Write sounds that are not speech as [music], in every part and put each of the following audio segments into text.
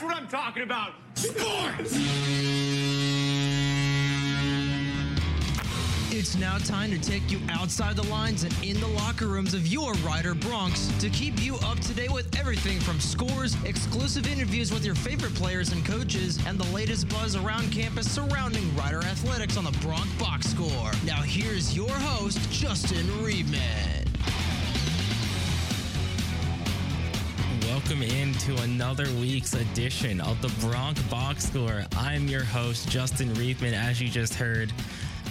That's what I'm talking about. Sports! It's now time to take you outside the lines and in the locker rooms of your Rider Broncs to keep you up to date with everything from scores, exclusive interviews with your favorite players and coaches, and the latest buzz around campus surrounding Rider athletics on the Bronx Box Score. Now here's your host, Justin Riebman. Welcome into another week's edition of the Bronx Box Score. I'm your host, Justin Riebman, as you just heard.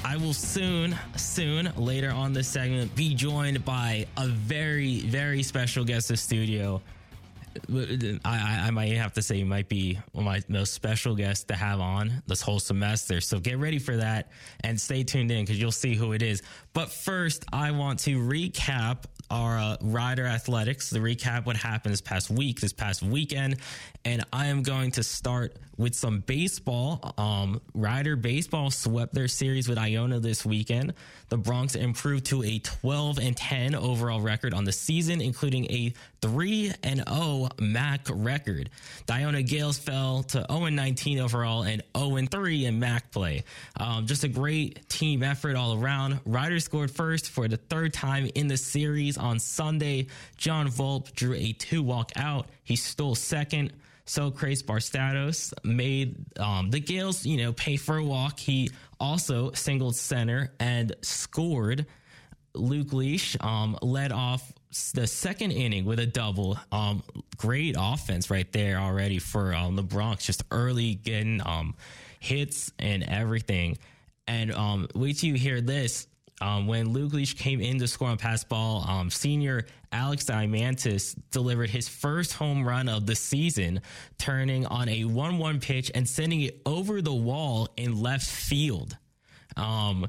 I will soon, soon, later on this segment, be joined by a very, very special guest of studio. I, I, I might have to say, might be my most special guests to have on this whole semester. So get ready for that and stay tuned in because you'll see who it is. But first, I want to recap our uh, Rider Athletics, the recap what happened this past week, this past weekend, and I am going to start with some baseball. Um, Rider baseball swept their series with Iona this weekend. The Broncs improved to a 12 and 10 overall record on the season, including a 3 and 0 MAAC record. The Iona Gaels fell to 0 and 19 overall and 0 and 3 in MAAC play. Um, just a great team effort all around. Riders scored first for the third time in the series on Sunday. John Volpe drew a two walk out. He stole second. Socrates Barstados made um, the Gaels, you know, pay for a walk. He also singled center and scored. Luke Leash um, led off the second inning with a double. Um, great offense right there already for um, the Broncs, just early getting um, hits and everything. And um, wait till you hear this. Um, when Luke Leash came in to score on pass ball, um, senior Alex Diamantis delivered his first home run of the season, turning on a 1 1 pitch and sending it over the wall in left field. Um,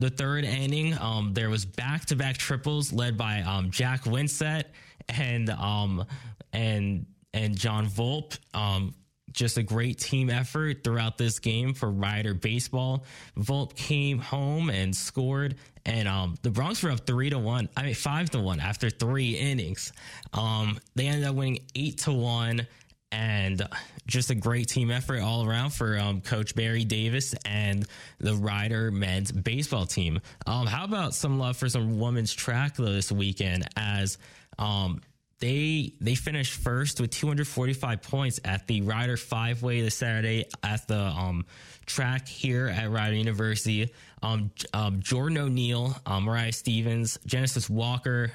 the third inning, um, there was back to back triples led by um, Jack Winsett and um, and and John Volpe. Um, just a great team effort throughout this game for Rider Baseball. Volpe came home and scored, and um, the Broncs were up three to one. I mean, five to one after three innings. Um, they ended up winning eight to one, and just a great team effort all around for um, Coach Barry Davis and the Rider men's baseball team. Um, how about some love for some women's track this weekend as um, they they finished first with 245 points at the Rider Five Way this Saturday at the um, track here at Rider University. Um, um, Jordan O'Neill, um, Mariah Stevens, Genesis Walker,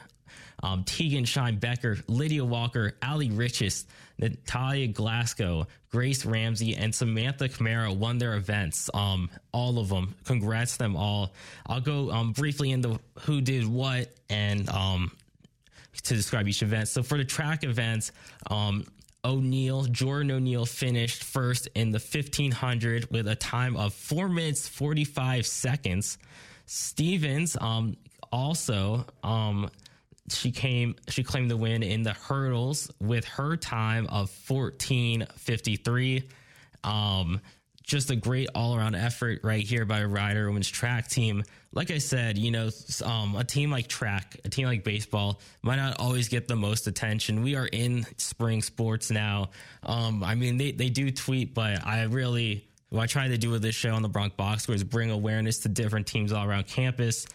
um, Tegan Shine Becker, Lydia Walker, Ali Riches, Natalia Glasgow, Grace Ramsey, and Samantha Camara won their events. Um, all of them. Congrats them all. I'll go um, briefly into who did what and um, to describe each event. So for the track events, um, O'Neill, Jordan O'Neill finished first in the 1500 with a time of four minutes 45 seconds. Stevens, um, also, um, she came, she claimed the win in the hurdles with her time of 1453. Um, just a great all around effort right here by Rider Women's track team. Like I said, you know, um, a team like track, a team like baseball might not always get the most attention. We are in spring sports now. Um, I mean, they, they do tweet, but I really, what I try to do with this show on the Bronx Box is bring awareness to different teams all around campus.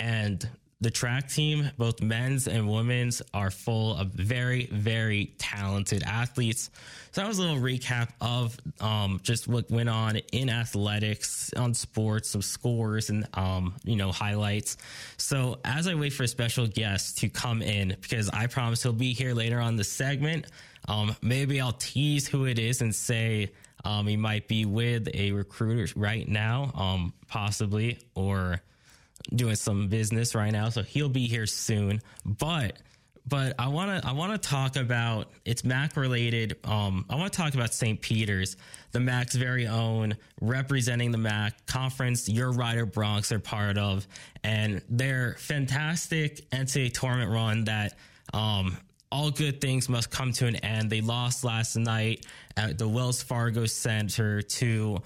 And the track team, both men's and women's, are full of very, very talented athletes. So that was a little recap of um, just what went on in athletics, on sports, some scores, and um, you know highlights. So as I wait for a special guest to come in, because I promise he'll be here later on the segment. Um, maybe I'll tease who it is and say um, he might be with a recruiter right now, um, possibly, or doing some business right now, so he'll be here soon. But but I want to I want to talk about it's MAAC related. Um, I want to talk about St. Peter's, the MAAC's very own, representing the MAAC conference. Your Rider Bronx are part of, and their fantastic NCAA tournament run that. Um, all good things must come to an end. They lost last night at the Wells Fargo Center to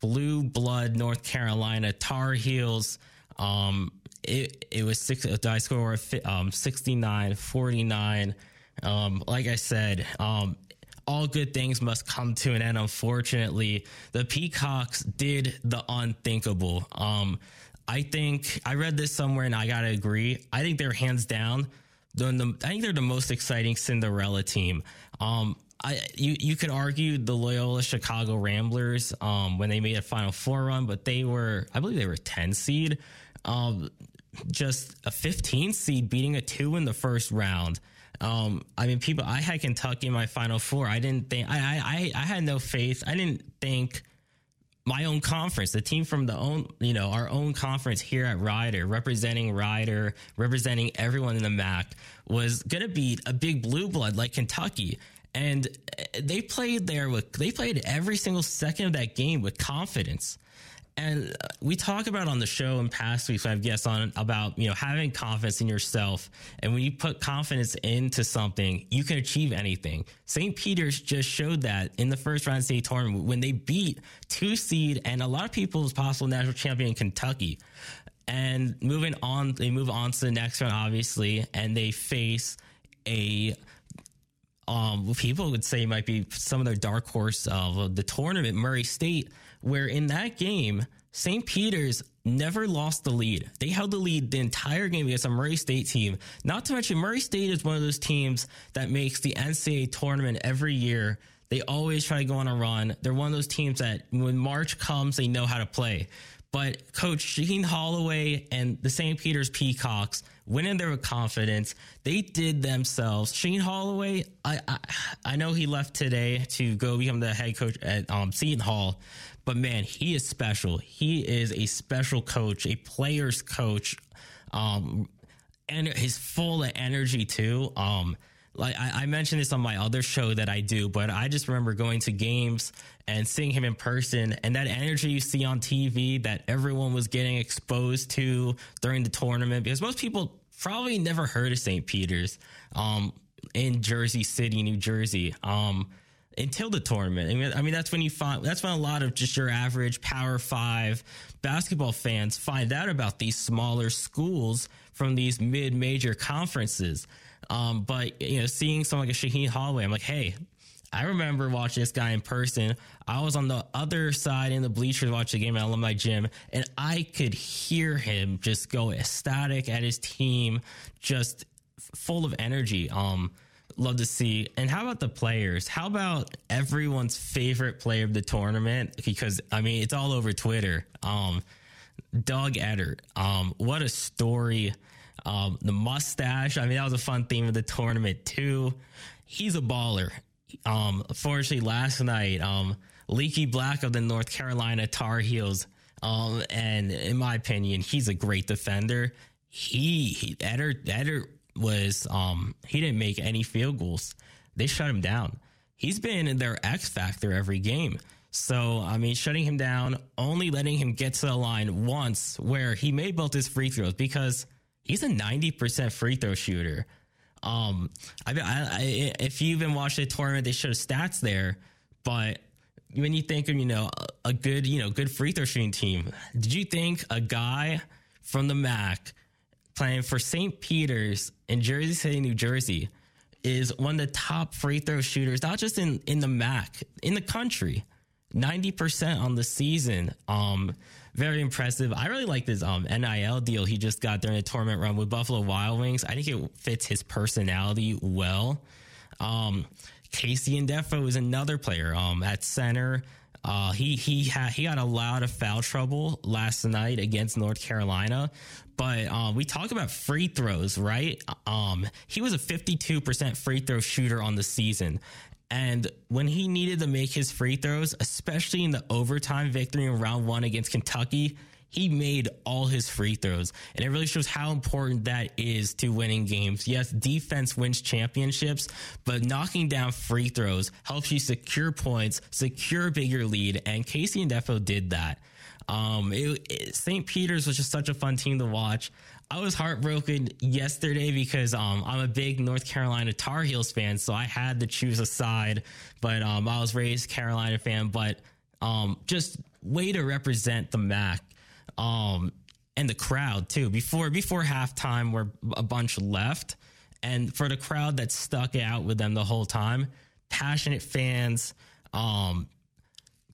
Blue Blood, North Carolina Tar Heels. Um, it, it was six, a die score of um, 69 49. Um, like I said, um, all good things must come to an end. Unfortunately, the Peacocks did the unthinkable. Um, I think I read this somewhere and I gotta agree. I think they're hands down. The, the, I think they're the most exciting Cinderella team. Um, I you you could argue the Loyola Chicago Ramblers um, when they made a Final Four run, but they were I believe they were ten seed, um, just a fifteen seed beating a two in the first round. Um, I mean, people. I had Kentucky in my Final Four. I didn't think. I I I had no faith. I didn't think my own conference, the team from the own, you know, our own conference here at Rider, representing Rider, representing everyone in the MAAC, was going to beat a big blue blood like Kentucky. And they played there with, they played every single second of that game with confidence. And we talk about on the show in past weeks, I have guests on about, you know, having confidence in yourself. And when you put confidence into something, you can achieve anything. St. Peter's just showed that in the first round state tournament when they beat two seed and a lot of people's possible national champion Kentucky. And moving on, they move on to the next round, obviously, and they face a um, people would say might be some of their dark horse of the tournament, Murray State, where in that game, St. Peter's never lost the lead. They held the lead the entire game against a Murray State team. Not to mention, Murray State is one of those teams that makes the NCAA tournament every year. They always try to go on a run. They're one of those teams that when March comes, they know how to play. But Coach Shaheen Holloway and the St. Peter's Peacocks went in there with confidence. They did themselves. Shaheen Holloway, I, I, I know he left today to go become the head coach at um, Seton Hall, but man, he is special. He is a special coach, a player's coach, um, and he's full of energy too. Um, like I, I, mentioned this on my other show that I do, but I just remember going to games and seeing him in person and that energy you see on TV that everyone was getting exposed to during the tournament because most people probably never heard of St. Peter's um, in Jersey City, New Jersey. Um, until the tournament. I mean, I mean, that's when you find that's when a lot of just your average Power Five basketball fans find out about these smaller schools from these mid-major conferences. Um, but you know, seeing someone like a Shaheen Holloway, I'm like, hey, I remember watching this guy in person. I was on the other side in the bleachers watching the game at Alumni Gym, and I could hear him just go ecstatic at his team, just full of energy. Um, love to see. And how about the players? How about everyone's favorite player of the tournament? Because I mean, it's all over Twitter. Um, Doug Edert. Um, what a story. Um, the mustache. I mean, that was a fun theme of the tournament too. He's a baller. Um, unfortunately, last night, um, Leaky Black of the North Carolina Tar Heels. Um, and in my opinion, he's a great defender. He, he Edert, Edert was um he didn't make any field goals. They shut him down. He's been their X factor every game. So I mean, shutting him down, only letting him get to the line once, where he made both his free throws because he's a ninety percent free throw shooter. Um, I, I, if you even watched the tournament, they showed stats there, but when you think of you know a good you know good free throw shooting team, did you think a guy from the MAAC playing for St. Peter's in Jersey City, New Jersey, is one of the top free throw shooters, not just in, in the MAAC, in the country. 90% on the season. Um, very impressive. I really like this um, NIL deal he just got during the tournament run with Buffalo Wild Wings. I think it fits his personality well. Um, KC Ndefo is another player um, at center. Uh, he he had he got a lot of foul trouble last night against North Carolina, but um, we talk about free throws, right? Um, he was a 52% free throw shooter on the season. And when he needed to make his free throws, especially in the overtime victory in round one against Kentucky, he made all his free throws. And it really shows how important that is to winning games. Yes, defense wins championships, but knocking down free throws helps you secure points, secure bigger lead. And KC Ndefo did that. Um, it, it, St. Peter's was just such a fun team to watch. I was heartbroken yesterday because um, I'm a big North Carolina Tar Heels fan, so I had to choose a side. But um, I was raised Carolina fan, but um, just way to represent the MAAC um, and the crowd too. Before before halftime, where a bunch left, and for the crowd that stuck out with them the whole time, passionate fans. Um,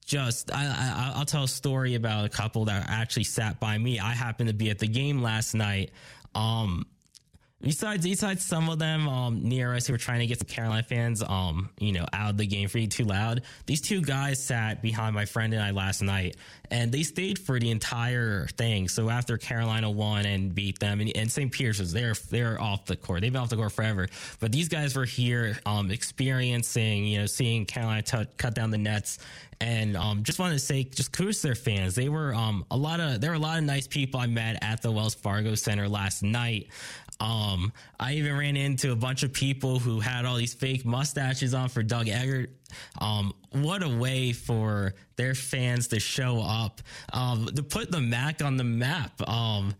just I, I I'll tell a story about a couple that actually sat by me. I happened to be at the game last night. Um, Besides, besides some of them um, near us who were trying to get some Carolina fans, um, you know, out of the game for too loud. These two guys sat behind my friend and I last night, and they stayed for the entire thing. So after Carolina won and beat them, and, and St. Peter's was they're they're off the court. They've been off the court forever, but these guys were here, um, experiencing, you know, seeing Carolina t- cut down the nets and um, just wanted to say just kudos to their fans. They were um, a lot of there were a lot of nice people I met at the Wells Fargo Center last night. Um, I even ran into a bunch of people who had all these fake mustaches on for Doug Edert. Um, what a way for their fans to show up, um, to put the MAAC on the map. Um,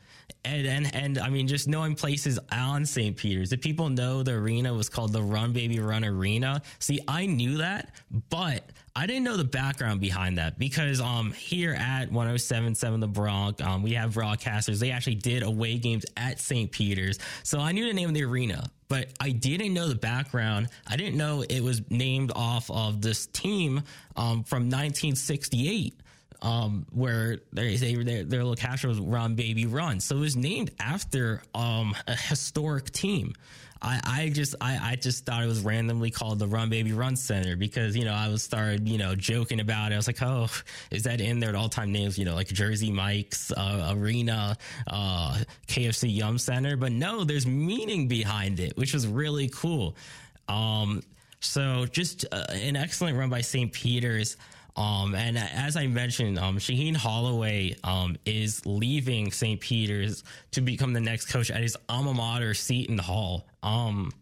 and, and, and I mean, just knowing places on St. Peter's. If people know the arena was called the Run Baby Run Arena. See, I knew that, but I didn't know the background behind that because um here at 1077 The Bronx, um, we have broadcasters. They actually did away games at St. Peter's. So I knew the name of the arena, but I didn't know the background. I didn't know it was named off of this team um, from 1968 um, where they, they, their, their little caption was Run Baby Run. So it was named after um, a historic team. I, I just I, I just thought it was randomly called the Run Baby Run Center because you know I was started you know joking about it. I was like, oh, is that in there at all time names? You know, like Jersey Mike's uh, Arena, uh, KFC Yum Center. But no, there's meaning behind it, which was really cool. Um, so just uh, an excellent run by St. Peter's. Um, and as I mentioned, um, Shaheen Holloway um, is leaving St. Peter's to become the next coach at his alma mater, Seton Hall. Um,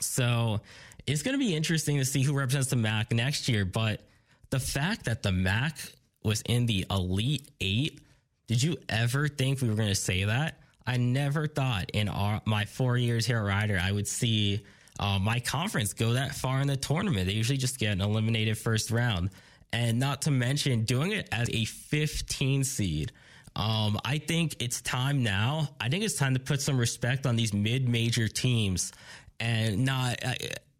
so it's going to be interesting to see who represents the MAAC next year. But the fact that the MAAC was in the Elite Eight, did you ever think we were going to say that? I never thought in our, my four years here at Rider I would see uh, my conference go that far in the tournament. They usually just get an eliminated first round. And not to mention doing it as a 15 seed. Um, I think it's time now. I think it's time to put some respect on these mid-major teams and not uh,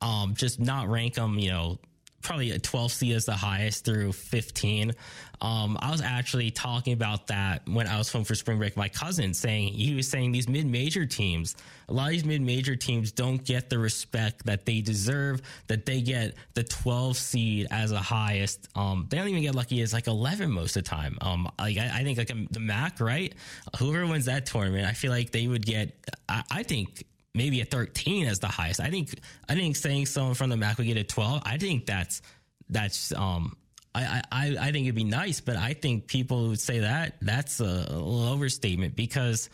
um, just not rank them, you know, probably a 12 seed is the highest through 15. Um, I was actually talking about that when I was home for spring break. My cousin saying he was saying these mid major teams, a lot of these mid major teams don't get the respect that they deserve. That they get the 12 seed as a highest. Um, they don't even get lucky as like 11 most of the time. Um, like I, I think like the MAAC, right? Whoever wins that tournament, I feel like they would get. I, I think maybe a 13 as the highest. I think I think saying someone from the MAAC would get a 12. I think that's that's um I, I, I think it'd be nice, but I think people would say that that's a, little overstatement because,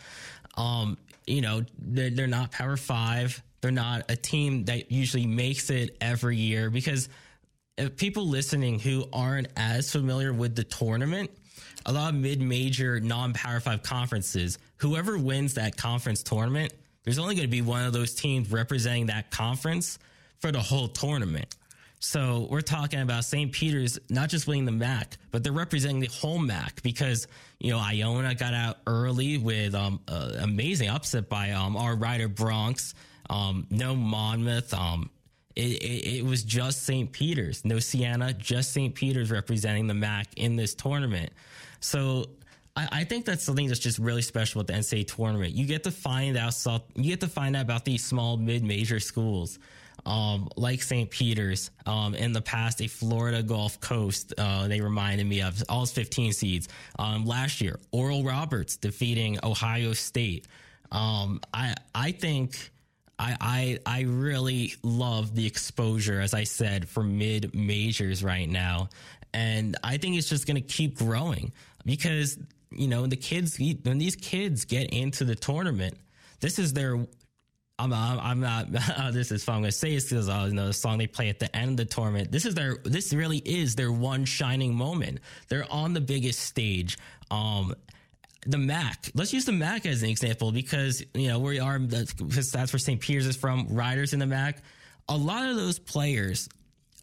um, you know, they're, they're not Power Five. They're not a team that usually makes it every year because people listening who aren't as familiar with the tournament, a lot of mid-major non-Power Five conferences, whoever wins that conference tournament there's only going to be one of those teams representing that conference for the whole tournament. So we're talking about St. Peter's not just winning the MAAC, but they're representing the whole MAAC because you know Iona got out early with um uh, amazing upset by um our rider Broncs, um no Monmouth, um it, it, it was just St. Peter's, no Siena, just St. Peter's representing the MAAC in this tournament. So I, I think that's something that's just really special with the NCAA tournament. You get to find out you get to find out about these small mid-major schools. Um, like St. Peter's, um, in the past, a Florida Gulf Coast, uh, they reminded me of all 15 seeds. Um, last year, Oral Roberts defeating Ohio State. Um, I, I think, I, I, I really love the exposure, as I said, for mid majors right now. And I think it's just going to keep growing because you know, the kids, when these kids get into the tournament, this is their, I'm, I'm not, [laughs] this is fun. I'm going to say this because, uh, you know, the song they play at the end of the tournament. This is their, this really is their one shining moment. They're on the biggest stage. Um, the MAAC. Let's use the MAAC as an example because you know where we are because that's where St. Peter's is from. Riders in the MAAC. A lot of those players,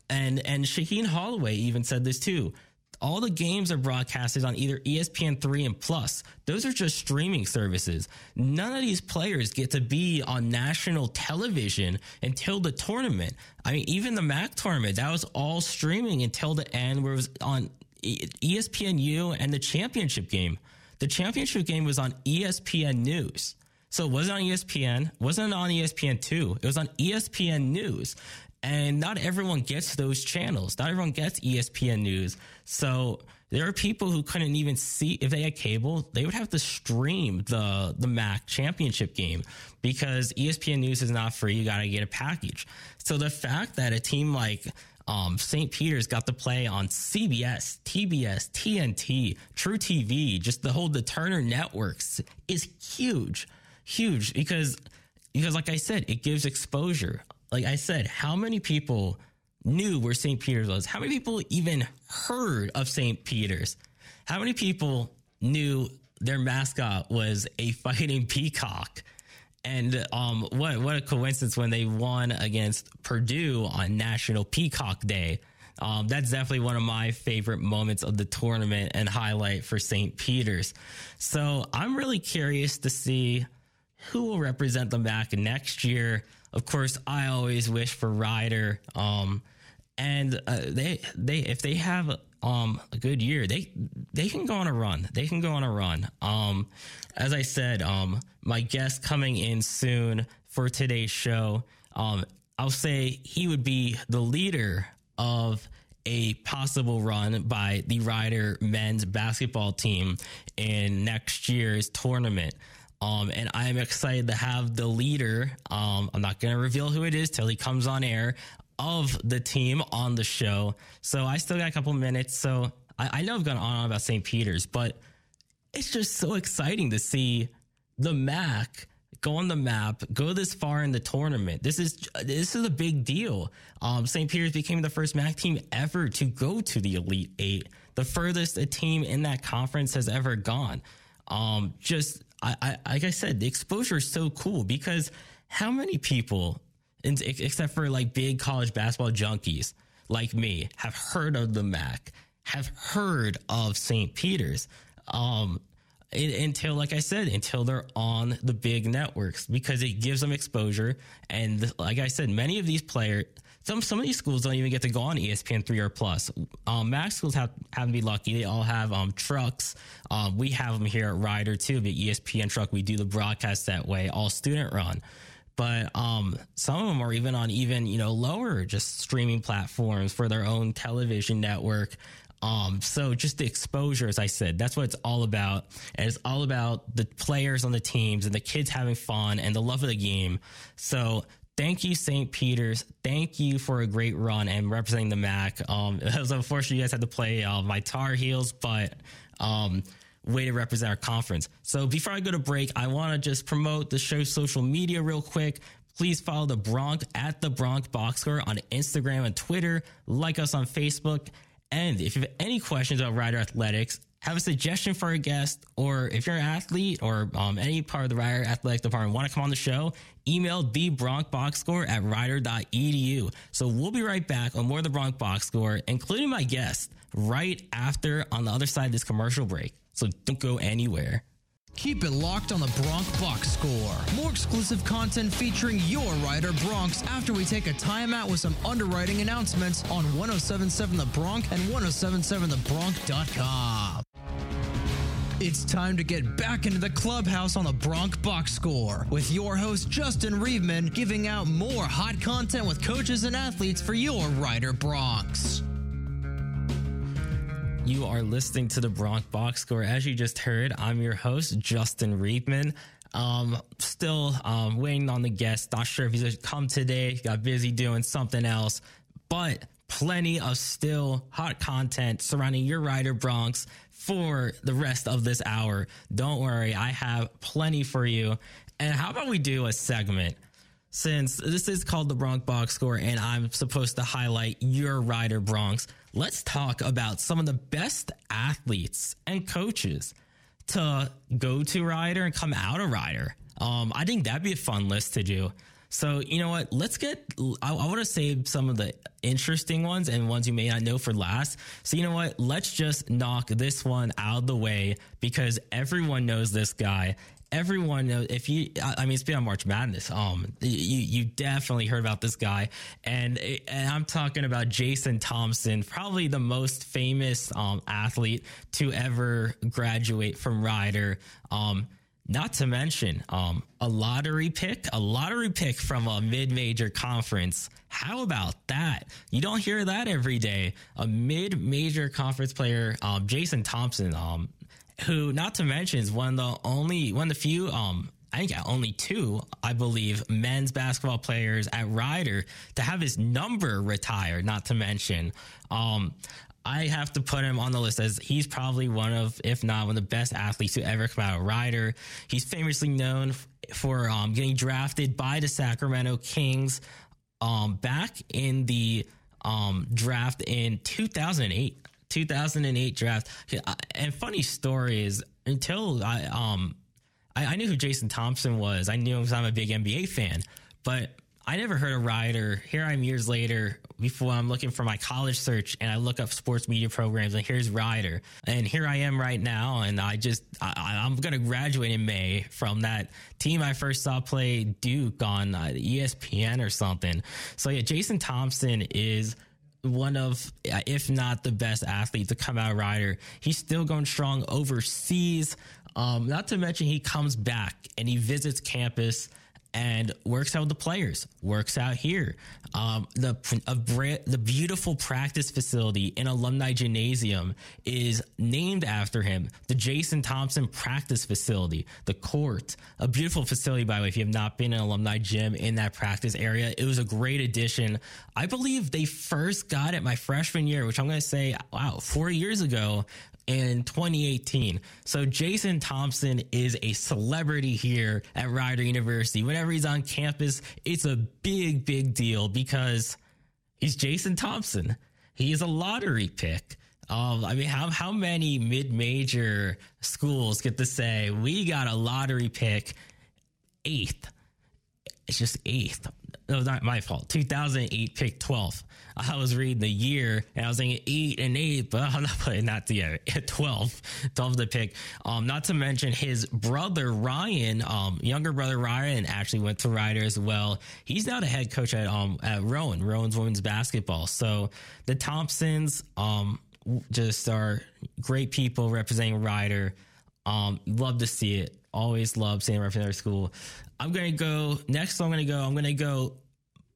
and and Shaheen Holloway even said this too all the games are broadcasted on either ESPN3 and Plus. Those are just streaming services. None of these players get to be on national television until the tournament. I mean, even the MAAC tournament, that was all streaming until the end where it was on ESPNU and the championship game. The championship game was on ESPN News. So it wasn't on ESPN, wasn't on ESPN2. It was on ESPN News. And not everyone gets those channels. Not everyone gets ESPN News. So there are people who couldn't even see if they had cable, they would have to stream the the MAAC championship game because ESPN News is not free. You got to get a package. So the fact that a team like um, St. Peter's got to play on CBS, TBS, TNT, truTV, just the whole the Turner networks is huge, huge because because like I said, it gives exposure. Like I said, how many people knew where St. Peter's was? How many people even heard of St. Peter's? How many people knew their mascot was a fighting [laughs] peacock? And um, what what a coincidence when they won against Purdue on National Peacock Day. Um, that's definitely one of my favorite moments of the tournament and highlight for St. Peter's. So I'm really curious to see who will represent them back next year. Of course, I always wish for Rider. Um, and uh, they they if they have um, a good year, they they can go on a run. They can go on a run. Um, as I said, um, my guest coming in soon for today's show. Um, I'll say he would be the leader of a possible run by the Rider men's basketball team in next year's tournament. Um, and I'm excited to have the leader. Um, I'm not going to reveal who it is till he comes on air of the team on the show. So I still got a couple minutes. So I, I know I've gone on about St. Peter's, but it's just so exciting to see the MAAC go on the map, go this far in the tournament. This is this is a big deal. Um, St. Peter's became the first MAAC team ever to go to the Elite Eight, the furthest a team in that conference has ever gone. Um, just I, I like I said, the exposure is so cool because how many people except for like big college basketball junkies like me, have heard of the MAAC, have heard of St. Peter's. Um, until, like I said, until they're on the big networks because it gives them exposure. And like I said, many of these players, some some of these schools don't even get to go on ESPN three or plus. Um, MAAC schools have have to be lucky; they all have um, trucks. Um, we have them here at Rider too, the ESPN truck. We do the broadcast that way, all student run but um, some of them are even on even you know lower just streaming platforms for their own television network. Um, so just the exposure, as I said, that's what it's all about. And it's all about the players on the teams and the kids having fun and the love of the game. So thank you, St. Peter's. Thank you for a great run and representing the MAAC. Um, [laughs] it was unfortunate you guys had to play uh, my Tar Heels, but um, way to represent our conference. So before I go to break, I want to just promote the show's social media real quick. Please follow the Bronx at the Bronx Box Score on Instagram and Twitter. Like us on Facebook. And if you have any questions about Rider Athletics, have a suggestion for a guest, or if you're an athlete or um, any part of the Rider Athletic Department want to come on the show, email the Bronx Box Score at rider.edu. So we'll be right back on more of the Bronx Box Score, including my guest, right after on the other side of this commercial break so don't go anywhere. Keep it locked on the Bronx Box Score. More exclusive content featuring your Rider Broncs after we take a timeout with some underwriting announcements on 1077 The Bronx and 1077TheBronx.com. It's time to get back into the clubhouse on the Bronx Box Score with your host Justin Riebman giving out more hot content with coaches and athletes for your Rider Broncs. You are listening to the Bronx Box Score. As you just heard, I'm your host, Justin Riebman. Um, still um, waiting on the guest. Not sure if he's to come today. Got busy doing something else, but plenty of still hot content surrounding your Rider Broncs for the rest of this hour. Don't worry, I have plenty for you. And how about we do a segment? Since this is called the Bronx Box Score and I'm supposed to highlight your Rider Broncs, let's talk about some of the best athletes and coaches to go to Rider and come out of Rider. Um, I think that'd be a fun list to do. So, you know what? Let's get, I, I want to save some of the interesting ones and ones you may not know for last. So, you know what? Let's just knock this one out of the way because everyone knows this guy everyone knows if you i mean it's been on march madness um you you definitely heard about this guy and and i'm talking about jason thompson probably the most famous um athlete to ever graduate from rider um not to mention um, a lottery pick, a lottery pick from a mid-major conference. How about that? You don't hear that every day. A mid-major conference player, um, Jason Thompson, um, who, not to mention, is one of the only, one of the few, um, I think only two, I believe, men's basketball players at Rider to have his number retired. Not to mention, um, I have to put him on the list as he's probably one of, if not one of the best athletes to ever come out of Rider. He's famously known for um, getting drafted by the Sacramento Kings um, back in the um, draft in 2008. 2008 draft. And funny story is until I um I, I knew who Jason Thompson was. I knew him because I'm a big NBA fan, but I never heard of Rider. Here I'm years later before I'm looking for my college search and I look up sports media programs and here's Rider. And here I am right now. And I just, I, am going to graduate in May from that team I first saw play Duke on uh, ESPN or something. So yeah, Jason Thompson is one of, if not the best athlete to come out Rider. He's still going strong overseas. Um, not to mention he comes back and he visits campus and works out with the players, works out here. Um, the the beautiful practice facility in Alumni Gymnasium is named after him. The Jason Thompson practice facility, the court, a beautiful facility by the way. If you have not been in Alumni Gym in that practice area, it was a great addition. I believe they first got it my freshman year, which I'm going to say, wow, four years ago in 2018. So Jason Thompson is a celebrity here at Rider University. Whenever he's on campus, it's a big, big deal because he's Jason Thompson. He is a lottery pick. Um, I mean, how how many mid major schools get to say we got a lottery pick eighth? It's just eighth. No, not my fault. 2008 pick 12th. I was reading the year and I was thinking eight and eight, but I'm not putting that together. 12, 12 the pick. Um, not to mention his brother Ryan, um, younger brother Ryan actually went to Rider as well. He's now the head coach at, um, at Rowan, Rowan's women's basketball. So the Thompsons, um, just are great people representing Rider. Um, love to see it. Always love seeing representing our school. I'm gonna go next. I'm gonna go. I'm gonna go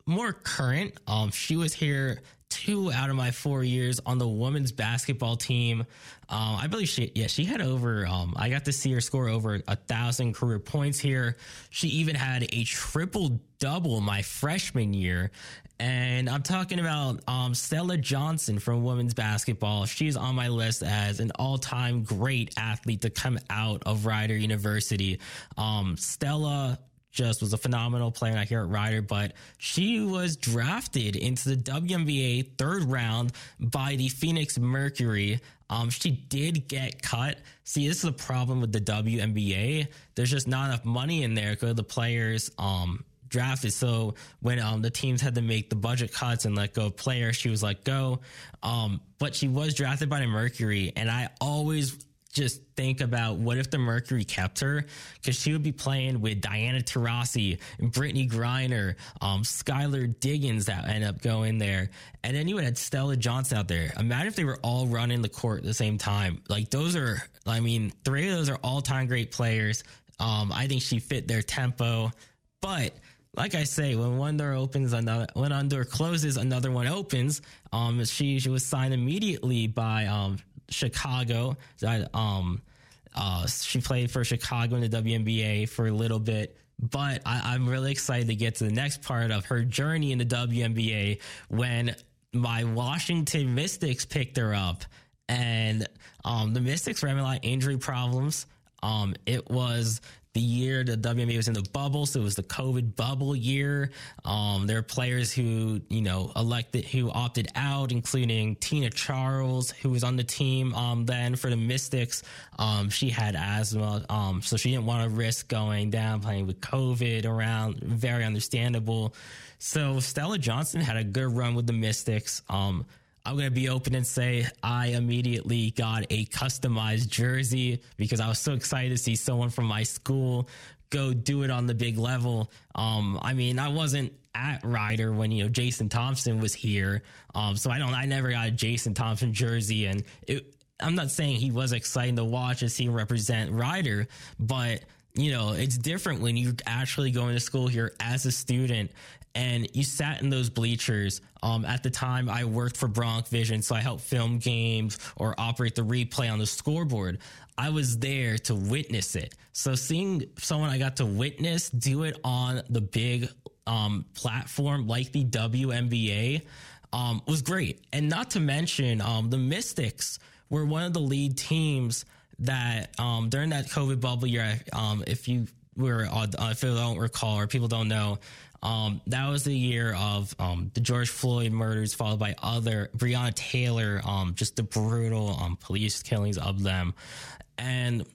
more current. Um, she was here two out of my four years on the women's basketball team. Um, I believe she, yeah, she had over, um, I got to see her score over a thousand career points here. She even had a triple double my freshman year. And I'm talking about, um, Stella Johnson from women's basketball. She's on my list as an all time great athlete to come out of Rider University. Um, Stella just was a phenomenal player out here at Rider, but she was drafted into the WNBA third round by the Phoenix Mercury. Um, she did get cut. See, this is a problem with the WNBA. There's just not enough money in there because the players um drafted. So when um the teams had to make the budget cuts and let go of players, she was let go. Um, but she was drafted by the Mercury, and I always just think about what if the Mercury kept her because she would be playing with Diana Taurasi Brittney Griner, um, Skylar Diggins that end up going there, and then you would have Stella Johnson out there. Imagine if they were all running the court at the same time. Like those are, I mean, three of those are all time great players. Um, I think she fit their tempo, but like I say, when one door opens, another when one door closes, another one opens. Um, she she was signed immediately by um Chicago. Um, uh, she played for Chicago in the WNBA for a little bit. But I, I'm really excited to get to the next part of her journey in the WNBA when my Washington Mystics picked her up. And um, the Mystics were having a lot of injury problems. Um, it was the year the WNBA was in the bubble, so it was the COVID bubble year. Um, there are players who you know elected who opted out, including Tina Charles, who was on the team um, then for the Mystics. Um, she had asthma, um, so she didn't want to risk going down playing with COVID around. Very understandable. So Stella Johnson had a good run with the Mystics. Um, I'm going to be open and say I immediately got a customized jersey because I was so excited to see someone from my school go do it on the big level. Um, I mean, I wasn't at Rider when you know Jason Thompson was here, um, so I don't. I never got a Jason Thompson jersey, and it, I'm not saying he was exciting to watch and see him represent Rider, but you know, it's different when you're actually going to school here as a student and you sat in those bleachers. Um, at the time, I worked for Bronc Vision, so I helped film games or operate the replay on the scoreboard. I was there to witness it. So seeing someone I got to witness do it on the big um, platform like the WNBA um, was great. And not to mention, um, the Mystics were one of the lead teams that um, during that COVID bubble year, um, if you were, uh, if you don't recall or people don't know, um, that was the year of um, the George Floyd murders, followed by other Breonna Taylor, um, just the brutal um, police killings of them, and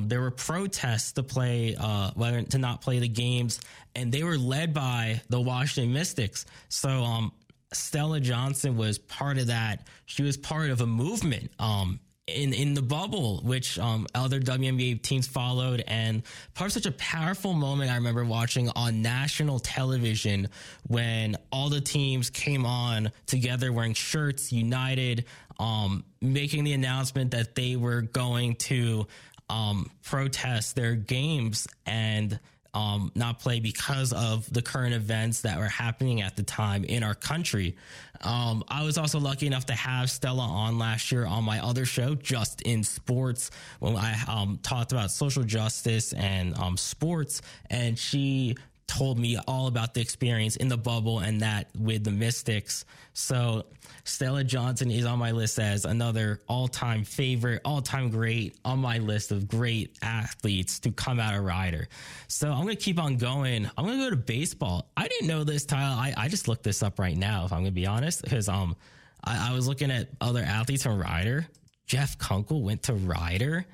there were protests to play, uh, whether to not play the games, and they were led by the Washington Mystics. So Stella Johnson was part of that. She was part of a movement. Um, in in the bubble, which um, other WNBA teams followed, and part of such a powerful moment I remember watching on national television when all the teams came on together wearing shirts, united, um, making the announcement that they were going to um, protest their games and um, not play because of the current events that were happening at the time in our country. Um, I was also lucky enough to have Stella on last year on my other show, Just in Sports, when I um, talked about social justice and um, sports, and she told me all about the experience in the bubble and that with the Mystics. So Stella Johnson is on my list as another all time favorite, all time great on my list of great athletes to come out of Rider. So I'm going to keep on going. I'm going to go to baseball. I didn't know this, Tyler. I, I just looked this up right now, if I'm going to be honest, because um, I, I was looking at other athletes from Rider. Jeff Kunkel went to Rider.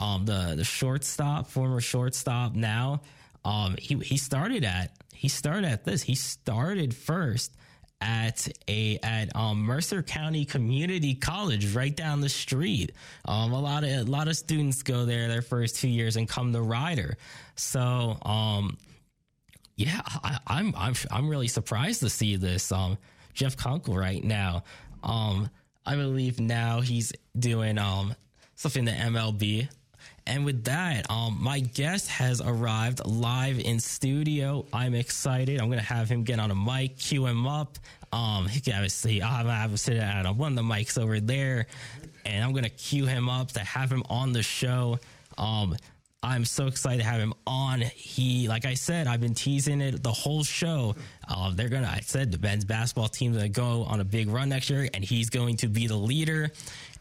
Um, the the shortstop, former shortstop now. Um, he he started at he started at this. He started first at a at um, Mercer County Community College right down the street. Um, a lot of a lot of students go there their first two years and come to Rider. So um, yeah, I, am I'm, I'm I'm really surprised to see this. Um, Jeff Kunkel right now. Um, I believe now he's doing um in the MLB. And with that, um, my guest has arrived live in studio. I'm excited. I'm to have him get on a mic, cue him up. Um, he can obviously, I'll have him sit at one of the mics over there, and I'm to cue him up to have him on the show. Um, I'm so excited to have him on. He, like I said, I've been teasing it the whole show. Uh, they're gonna. I said the men's basketball team's gonna go on a big run next year, and he's going to be the leader.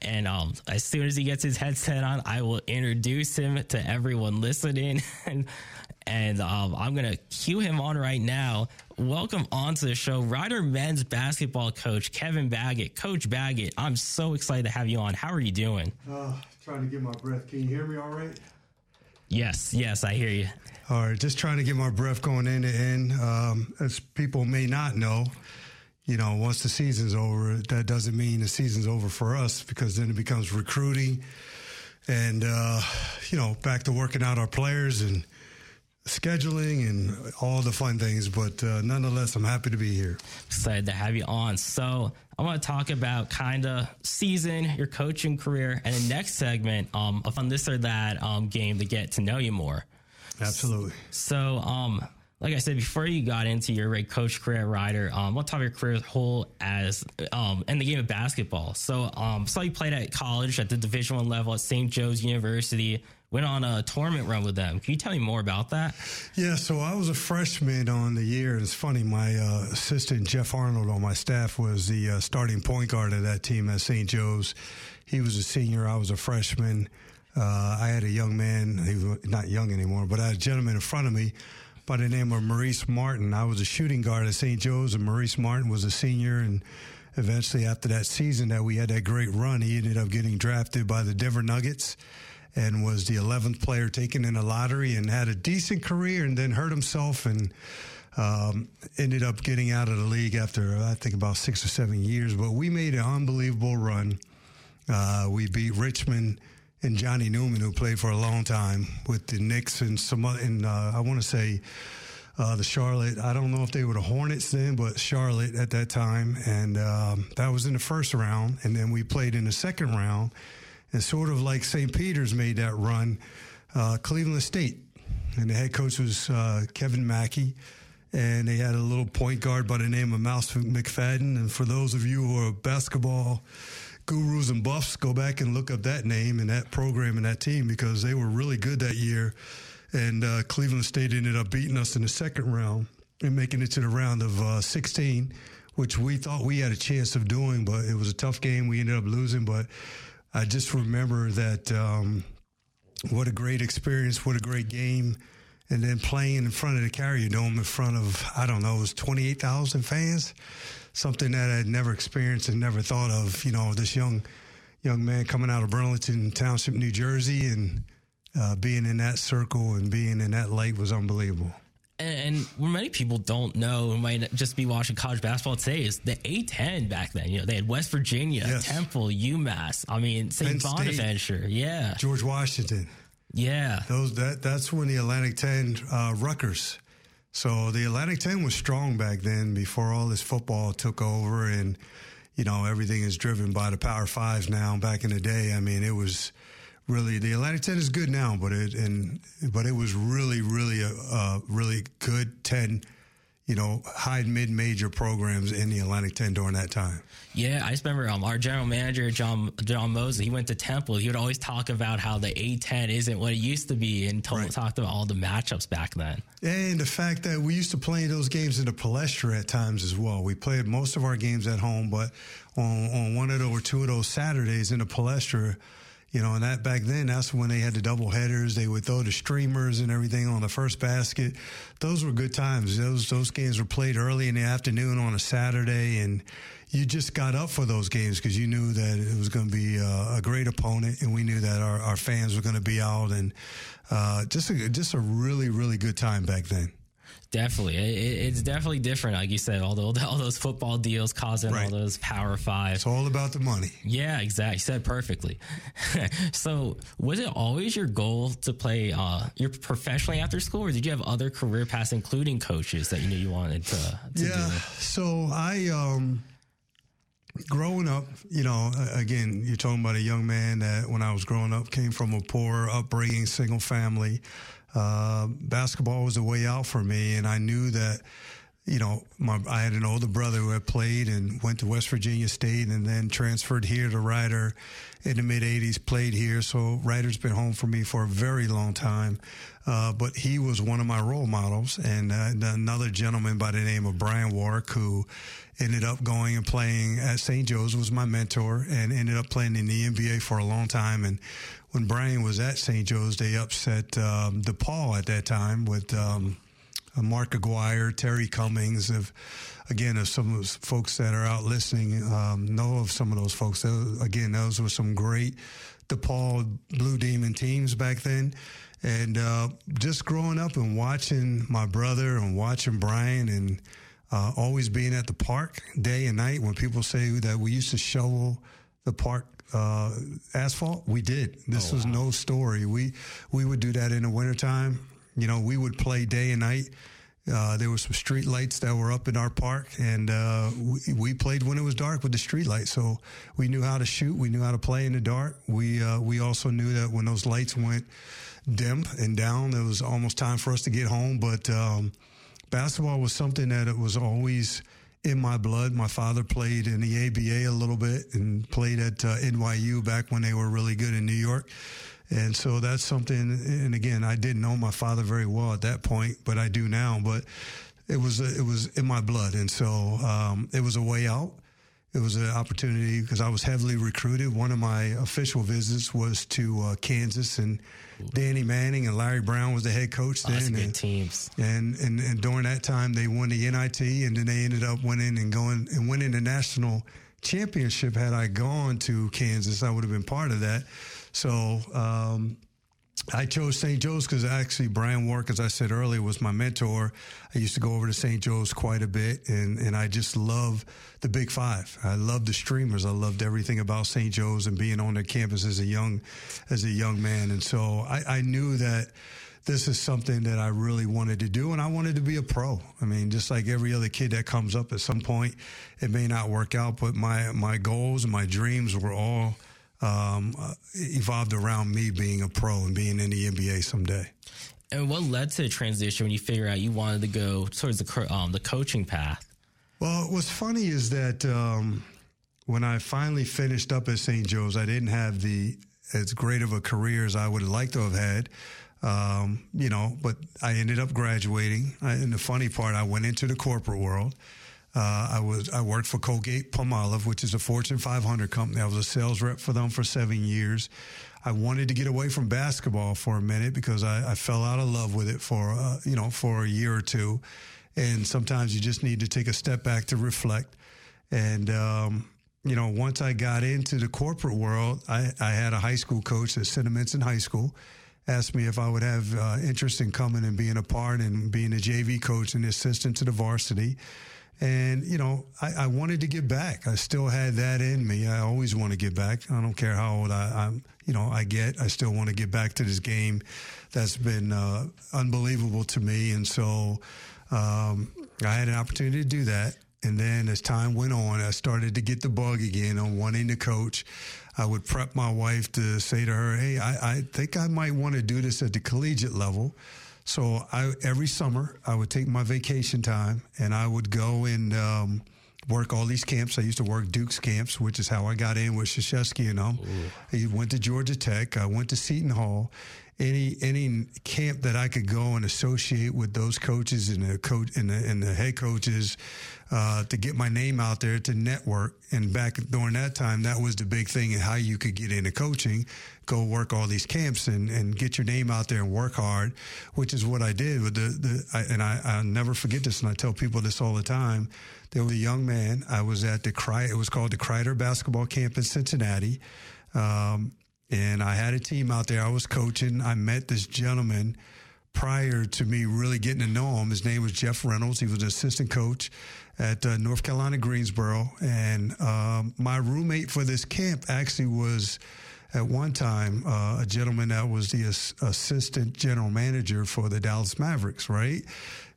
And um, as soon as he gets his headset on, I will introduce him to everyone listening. [laughs] and and um, I'm going to cue him on right now. Welcome on to the show, Rider men's basketball coach Kevin Baggett. Coach Baggett, I'm so excited to have you on. How are you doing? Uh, trying to get my breath. Can you hear me all right? Yes, yes, I hear you. All right, just trying to get my breath going in to end. Um, as people may not know, you know, once the season's over, that doesn't mean the season's over for us because then it becomes recruiting and, uh, you know, back to working out our players and scheduling and all the fun things. But uh, nonetheless, I'm happy to be here. Excited to have you on. So I want to talk about kind of season, your coaching career, and the next segment um, on this or that um, game to get to know you more. Absolutely. So, um, like I said before, you got into your coach career Rider. Um, what time of your career whole as um in the game of basketball? So, um, saw you played at college at the Division One level at St. Joe's University. Went on a tournament run with them. Can you tell me more about that? Yeah, so I was a freshman on the year. It's funny, my uh, assistant Jeff Arnold on my staff was the uh, starting point guard of that team at St. Joe's. He was a senior. I was a freshman. uh, I had a young man, he was not young anymore, but I had a gentleman in front of me by the name of Maurice Martin. I was a shooting guard at St. Joe's, and Maurice Martin was a senior. And eventually, after that season that we had that great run, he ended up getting drafted by the Denver Nuggets and was the 11th player taken in the lottery and had a decent career and then hurt himself and um, ended up getting out of the league after, I think, about six or seven years. But we made an unbelievable run. Uh, we beat Richmond and Johnny Newman, who played for a long time with the Knicks and some, and uh, I want to say uh, the Charlotte. I don't know if they were the Hornets then, but Charlotte at that time, and um, that was in the first round. And then we played in the second round, and sort of like St. Peter's made that run, uh, Cleveland State, and the head coach was uh, Kevin Mackey and they had a little point guard by the name of Mouse McFadden. And for those of you who are basketball gurus and buffs, go back and look up that name and that program and that team because they were really good that year. And uh, Cleveland State ended up beating us in the second round and making it to the round of uh, 16, which we thought we had a chance of doing, but it was a tough game. We ended up losing, but I just remember that um, what a great experience, what a great game and then playing in front of the Carrier Dome in front of I don't know, it was twenty eight thousand fans, something that I'd never experienced and never thought of. You know, this young young man coming out of Burlington Township, New Jersey, and uh, being in that circle and being in that light was unbelievable. And, and many people don't know, who might just be watching college basketball today, is the A10 back then. You know, they had West Virginia, Yes. Temple, UMass. I mean, St. State. Bonaventure. Yeah. George Washington. Yeah. Those that that's when the Atlantic Ten uh, Rutgers. So the Atlantic Ten was strong back then. Before all this football took over, and you know everything is driven by the Power Fives now. Back in the day, I mean, it was really the Atlantic Ten is good now, but it and but it was really really a, a really good ten. You know, high mid major programs in the Atlantic Ten during that time. Yeah, I just remember um, our general manager John John Mosley. He went to Temple. He would always talk about how the A10 isn't what it used to be, and told, Right. talked about all the matchups back then. And the fact that we used to play those games in the Palestra at times as well. We played most of our games at home, but on, on one of those or two of those Saturdays in the Palestra, you know, and that back then, that's when they had the double headers. They would throw the streamers and everything on the first basket. Those were good times. Those those games were played early in the afternoon on a Saturday, and you just got up for those games because you knew that it was going to be uh, a great opponent, and we knew that our, our fans were going to be out, and uh, just a, just a really really good time back then. Definitely, it, it- it's definitely different. Like you said, all, the, all those football deals causing all those Power Five. It's all about the money. Yeah, exactly. You said perfectly. [laughs] so, was it always your goal to play uh, your professionally after school, or did you have other career paths, including coaches, that you knew you wanted to, to Yeah. do? So I, um, growing up, you know, again, you're talking about a young man that when I was growing up came from a poor upbringing, single family. Uh, basketball was a way out for me, and I knew that. You know, my, I had an older brother who had played and went to West Virginia State and then transferred here to Rider in the mid 80s, played here. So Rider's been home for me for a very long time. Uh, but he was one of my role models. And uh, another gentleman by the name of Brian Warrick, who ended up going and playing at St. Joe's, was my mentor and ended up playing in the NBA for a long time. And when Brian was at St. Joe's, they upset um, DePaul at that time with. Um, uh, Mark Aguirre, Terry Cummings, of again, if some of those folks that are out listening, um, know of some of those folks. Those, again, those were some great DePaul Blue Demon teams back then. And uh, just growing up and watching my brother and watching Brian and uh, always being at the park day and night when people say that we used to shovel the park uh, asphalt, we did. This was no story. We we would do that in the wintertime. You know, we would play day and night. Uh, there were some street lights that were up in our park, and uh, we, we played when it was dark with the street lights. So we knew how to shoot. We knew how to play in the dark. We uh, we also knew that when those lights went dim and down, it was almost time for us to get home. But um, basketball was something that it was always in my blood. My father played in the ABA a little bit and played at uh, NYU back when they were really good in New York. And so that's something. And again, I didn't know my father very well at that point, but I do now. But it was it was in my blood, and so um, it was a way out. It was an opportunity because I was heavily recruited. One of my official visits was to uh, Kansas, and Danny Manning and Larry Brown was the head coach Oh, then. and, teams. and, and and during that time, they won the NIT, and then they ended up winning and going and winning the national championship. Had I gone to Kansas, I would have been part of that. So. Um, I chose St. Joe's because actually Brian Warrick, as I said earlier, was my mentor. I used to go over to St. Joe's quite a bit, and, and I just love the Big Five. I love the streamers. I loved everything about St. Joe's and being on their campus as a young as a young man. And so I, I knew that this is something that I really wanted to do, and I wanted to be a pro. I mean, just like every other kid that comes up at some point, it may not work out, but my my goals and my dreams were all um, uh, evolved around me being a pro and being in the NBA someday. And what led to the transition when you figure out you wanted to go towards the um, the coaching path? Well, what's funny is that um, when I finally finished up at St. Joe's, I didn't have the as great of a career as I would have liked to have had. Um, you know, but I ended up graduating. I, and the funny part, I went into the corporate world. Uh, I was I worked for Colgate Palmolive, which is a Fortune 500 company. I was a sales rep for them for seven years. I wanted to get away from basketball for a minute because I, I fell out of love with it for uh, you know for a year or two, and sometimes you just need to take a step back to reflect. And um, you know, once I got into the corporate world, I, I had a high school coach at Cinnaminson High School asked me if I would have uh, interest in coming and being a part and being a JV coach and assistant to the varsity. And, you know, I, I, wanted to get back. I still had that in me. I always want to get back. I don't care how old I, am you know, I get. I still want to get back to this game that's been uh, unbelievable to me. And so um, I had an opportunity to do that. And then as time went on, I started to get the bug again on wanting to coach. I would prep my wife to say to her, Hey, I, I think I might want to do this at the collegiate level. So I, every summer I would take my vacation time and I would go and um, work all these camps. I used to work Duke's camps, which is how I got in with Krzyzewski and them. I went to Georgia Tech. I went to Seton Hall. Any any camp that I could go and associate with those coaches and the coach and the, and the head coaches uh, to get my name out there to network. And back during that time, that was the big thing and how you could get into coaching, go work all these camps and, and get your name out there and work hard, which is what I did. With the, the I, and I, I'll never forget this, and I tell people this all the time. There was a young man. I was at the Cry. It was called the Kreider Basketball Camp in Cincinnati. Um, and I had a team out there. I was coaching. I met this gentleman prior to me really getting to know him. His name was Jeff Reynolds. He was an assistant coach at uh, North Carolina Greensboro. And um, my roommate for this camp actually was at one time uh, a gentleman that was the as- assistant general manager for the Dallas Mavericks, right?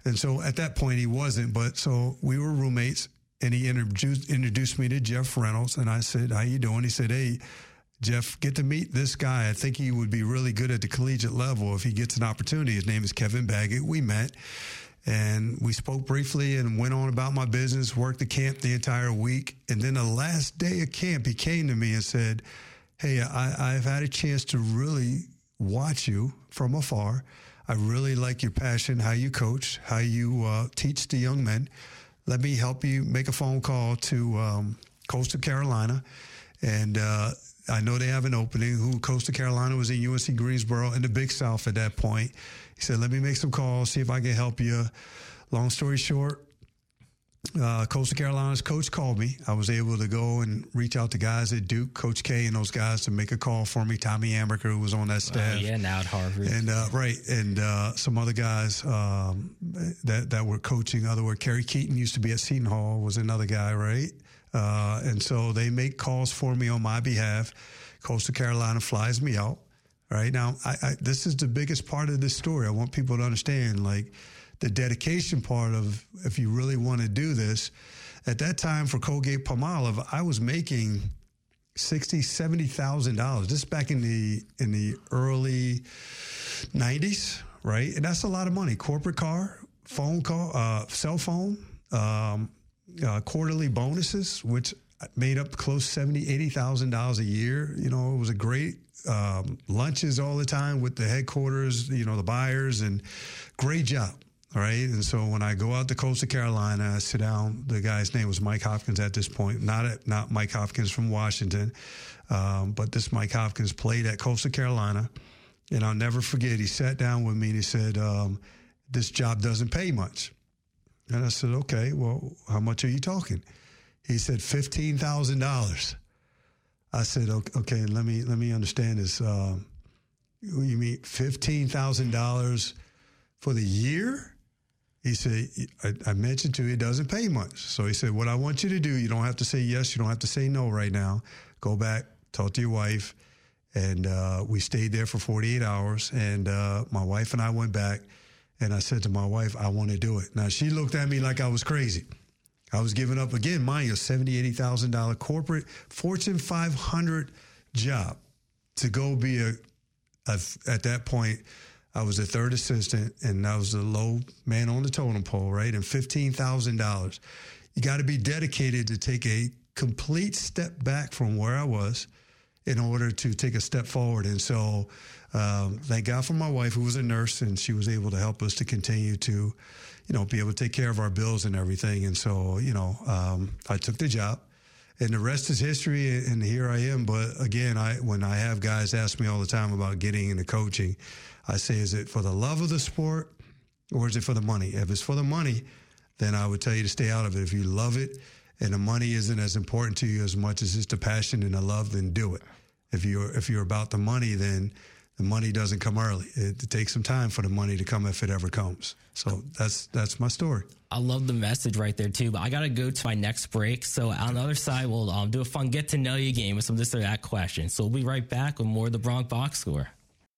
And so at that point he wasn't, but so we were roommates. And he introduced introduced me to Jeff Reynolds, and I said, "How you doing?" He said, "Hey, Jeff, get to meet this guy. I think he would be really good at the collegiate level if he gets an opportunity. His name is Kevin Baggett. We met and we spoke briefly and went on about my business, worked the camp the entire week. And then the last day of camp, he came to me and said, Hey, I, I've had a chance to really watch you from afar. I really like your passion, how you coach, how you uh, teach the young men. Let me help you make a phone call to um, Coastal Carolina. And uh, I know they have an opening. Who Coastal Carolina was in UNC Greensboro in the Big South at that point. He said, "Let me make some calls, see if I can help you." Long story short, uh, Coastal Carolina's coach called me. I was able to go and reach out to guys at Duke, Coach K, and those guys to make a call for me. Tommy Amaker, who was on that Oh, staff, yeah, now at Harvard. and uh, right, and uh, some other guys um, that that were coaching. Other were Kerry Keaton used to be at Seton Hall, was another guy, right? Uh, and so they make calls for me on my behalf. Coastal Carolina flies me out. Right now, I, I, this is the biggest part of this story. I want people to understand, like the dedication part of if you really want to do this. At that time, for Colgate Palmolive, I was making sixty, seventy thousand dollars. This is back in the in the early nineties, right? And that's a lot of money. Corporate car, phone call, uh, cell phone, um, uh, quarterly bonuses, which made up close seventy, eighty thousand dollars a year. You know, it was a great um, lunches all the time with the headquarters, you know, the buyers, and great job. All right. And so when I go out to Coastal Carolina, I sit down. The guy's name was Mike Hopkins at this point, not at, not Mike Hopkins from Washington, um, but this Mike Hopkins played at Coastal Carolina. And I'll never forget, he sat down with me and he said, um, This job doesn't pay much. And I said, Okay, well, how much are you talking? He said, $15,000. I said, okay, let me let me understand this. Um, you mean fifteen thousand dollars for the year? He said, I, I, mentioned to you, it doesn't pay much. So he said, what I want you to do, you don't have to say yes, you don't have to say no right now. Go back, talk to your wife. And uh, we stayed there for 48 hours. And uh, my wife and I went back. And I said to my wife, I want to do it. Now, she looked at me like I was crazy. I was giving up again, mind you, seventy, thousand dollar corporate Fortune 500 job to go be a, a, at that point. I was a third assistant, and I was the low man on the totem pole, right? And fifteen thousand dollars. You got to be dedicated to take a complete step back from where I was in order to take a step forward. And so, um, thank God for my wife, who was a nurse, and she was able to help us to continue to you know, be able to take care of our bills and everything. And so, you know, um, I took the job and the rest is history and here I am. But again, I, when I have guys ask me all the time about getting into coaching, I say, is it for the love of the sport or is it for the money? If it's for the money, then I would tell you to stay out of it. If you love it and the money isn't as important to you as much as it's the passion and the love, then do it. If you're, if you're about the money, then the money doesn't come early. It, takes some time for the money to come if it ever comes. So that's that's my story. I love the message right there too. But I got to go to my next break. So on the other side, we'll um, do a fun get to know you game with some this or that questions. So we'll be right back with more of the Bronc Box Score.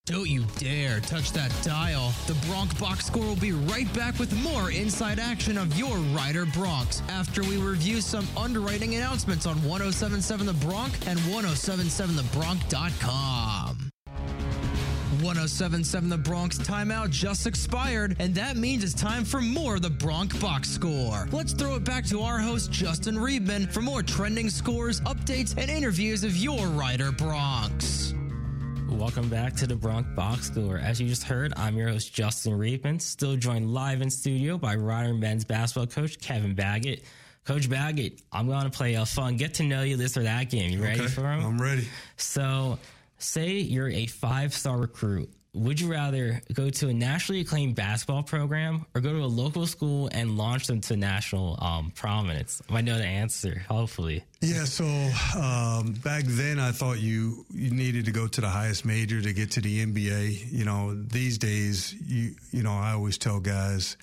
Don't you dare touch that dial. The Bronc Box Score will be right back with more inside action of your Rider Broncs after we review some underwriting announcements on 1077 The Bronc and 1077thebronc.com. 1077 The Bronc timeout just expired, and that means it's time for more of the Bronc Box Score. Let's throw it back to our host, Justin Riebman, for more trending scores, updates, and interviews of your Rider Broncs. Welcome back to the Bronc Box Score. As you just heard, I'm your host, Justin Riebman, still joined live in studio by Rider men's basketball coach Kevin Baggett. Coach Baggett, I'm going to play a fun get to know you this or that game. You ready okay, for him? I'm ready. So, say you're a five star recruit, would you rather go to a nationally acclaimed basketball program or go to a local school and launch them to national um, prominence? I know the answer, hopefully. Yeah, so um, back then I thought you you needed to go to the highest major to get to the NBA. You know, these days, you you know, I always tell guys,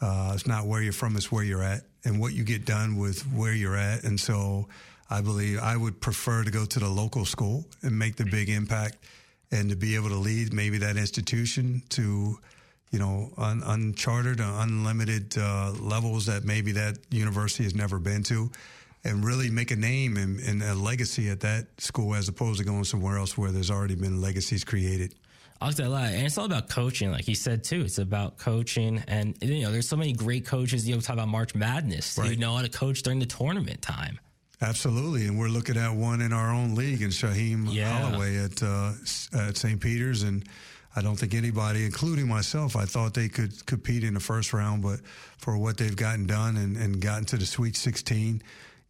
uh, it's not where you're from, it's where you're at, and what you get done with where you're at, and so I believe I would prefer to go to the local school and make the big impact and to be able to lead maybe that institution to, you know, un- uncharted, uh, unlimited uh, levels that maybe that university has never been to and really make a name and, and, a legacy at that school as opposed to going somewhere else where there's already been legacies created. I like that a lot. And it's all about coaching, like you said too. It's about coaching, and you know, there's so many great coaches. You know, talk about March Madness. Right. You know how to coach during the tournament time. Absolutely, and we're looking at one in our own league in Shaheen yeah. Holloway at uh, at St. Peter's, and I don't think anybody, including myself, I thought they could compete in the first round, but for what they've gotten done and, and gotten to the Sweet 16,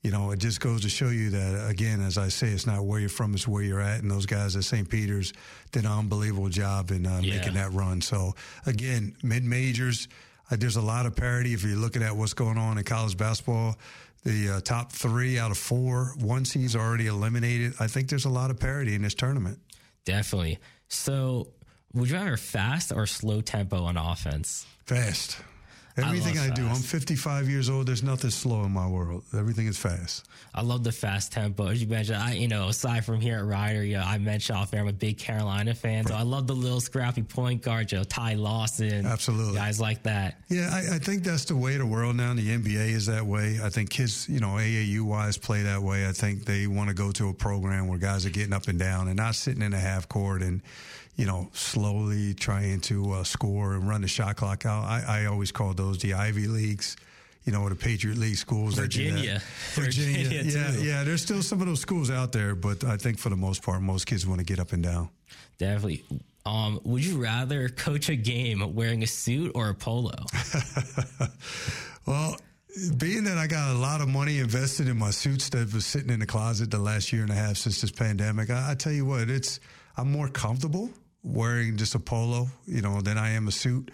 you know, it just goes to show you that again, as I say, it's not where you're from, it's where you're at. And those guys at St. Peter's did an unbelievable job in uh, yeah. making that run. So again, mid majors. Uh, there's a lot of parity if you're looking at what's going on in college basketball the uh, top three out of four, Once he's already eliminated. I think there's a lot of parity in this tournament. Definitely. So, would you rather fast or slow tempo on offense? Fast. Everything I, I do, I'm 55 years old. There's nothing slow in my world. Everything is fast. I love the fast tempo. As you mentioned, I you know aside from here at Rider, yeah, I mentioned off there I'm a big Carolina fan, right. so I love the little scrappy point guard, you know, Ty Lawson, absolutely, guys like that. Yeah, I, I think that's the way of the world now. The NBA is that way. I think kids, you know, AAU wise, play that way. I think they want to go to a program where guys are getting up and down and not sitting in a half court and you know, slowly trying to uh, score and run the shot clock out. I, I always call those the Ivy Leagues you know, the Patriot League schools. Virginia. [laughs] Virginia. Virginia yeah, too. yeah. There's still some of those schools out there, but I think for the most part, most kids want to get up and down. Definitely. Um, would you rather coach a game wearing a suit or a polo? [laughs] [laughs] well, being that I got a lot of money invested in my suits that was sitting in the closet the last year and a half since this pandemic, I, I tell you what, it's I'm more comfortable wearing just a polo, you know, than I am a suit.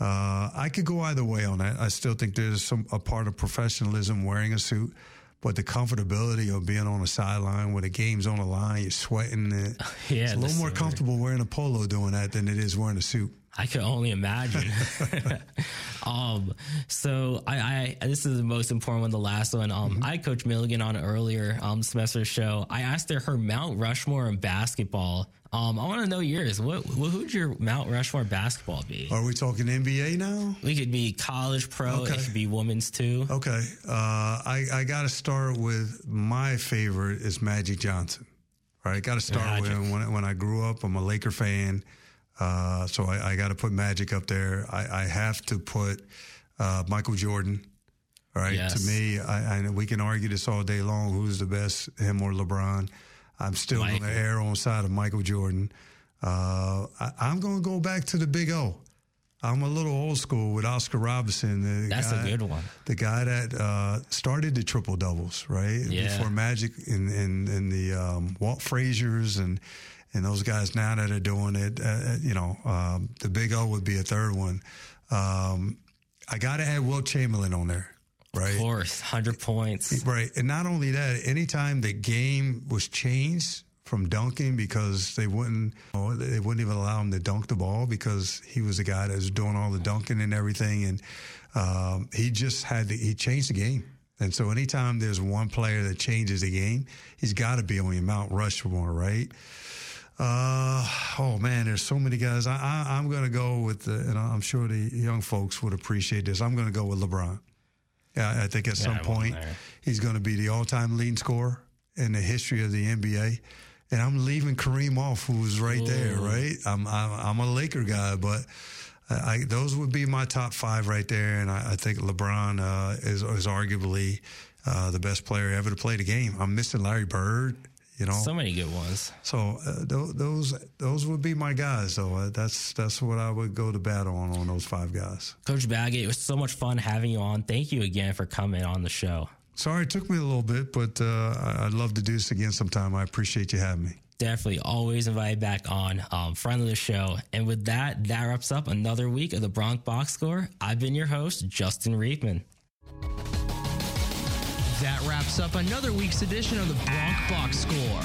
Uh, I could go either way on that. I still think there's some a part of professionalism wearing a suit, but the comfortability of being on a sideline where the game's on the line, you're sweating. It, [laughs] yeah, it's a little more comfortable wearing a polo doing that than it is wearing a suit. I can only imagine. [laughs] um, so I, I, this is the most important one, the last one. Um, mm-hmm. I coached Milligan on earlier um semester show. I asked her her Mount Rushmore in basketball. Um, I want to know yours. What, what would your Mount Rushmore basketball be? Are we talking NBA now? We could be college, pro. Okay. It could be women's too. Okay. Uh, I I got to start with my favorite is Magic Johnson. Right. Got to start Magic. with him. When when I grew up, I'm a Laker fan. Uh, so I, I got to put Magic up there. I, I have to put uh, Michael Jordan. Right. Yes. To me, I, I, we can argue this all day long. Who's the best, him or LeBron? I'm still going to err on the side of Michael Jordan. Uh, I, am going to go back to the Big O. I'm a little old school with Oscar Robertson. That's guy, a good one. The guy that uh, started the triple doubles, right? Yeah. Before Magic and and, and the um, Walt Fraziers and and those guys now that are doing it, uh, uh, you know, um, the Big O would be a third one. Um, I got to add Wilt Chamberlain on there, right? Of course, hundred points, right? And not only that, anytime the game was changed from dunking because they wouldn't, you know, they wouldn't even allow him to dunk the ball because he was the guy that was doing all the dunking and everything, and um, he just had to, he changed the game. And so anytime there's one player that changes the game, he's got to be on your Mount Rushmore, right? Uh, oh man, there's so many guys. I, I, am going to go with, the, and I'm sure the young folks would appreciate this. I'm going to go with LeBron. Yeah, I think at yeah, some point he's going to be the all-time leading scorer in the history of the NBA. And I'm leaving Kareem off, who's right Ooh. there, right? I'm, I'm, I'm a Laker guy, but I, those would be my top five right there. And I, I think LeBron uh, is, is arguably uh, the best player ever to play the game. I'm missing Larry Bird. You know, so many good ones. So uh, th- those those would be my guys. So uh, that's that's what I would go to battle on on those five guys. Coach Baggett, it was so much fun having you on. Thank you again for coming on the show. Sorry, it took me a little bit, but uh, I'd love to do this again sometime. I appreciate you having me. Definitely, always invite back on. Um, friend of the show. And with that, that wraps up another week of the Bronc Box Score. I've been your host, Justin Riebman. That wraps up another week's edition of the Bronc Box Score.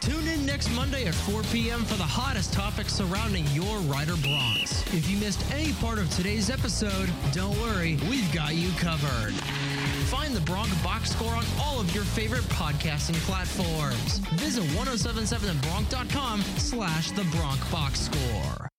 Tune in next Monday at 4 p.m. for the hottest topics surrounding your Rider Broncs. If you missed any part of today's episode, don't worry, we've got you covered. Find the Bronc Box Score on all of your favorite podcasting platforms. Visit 1077thebronc.com slash the Bronc Box Score.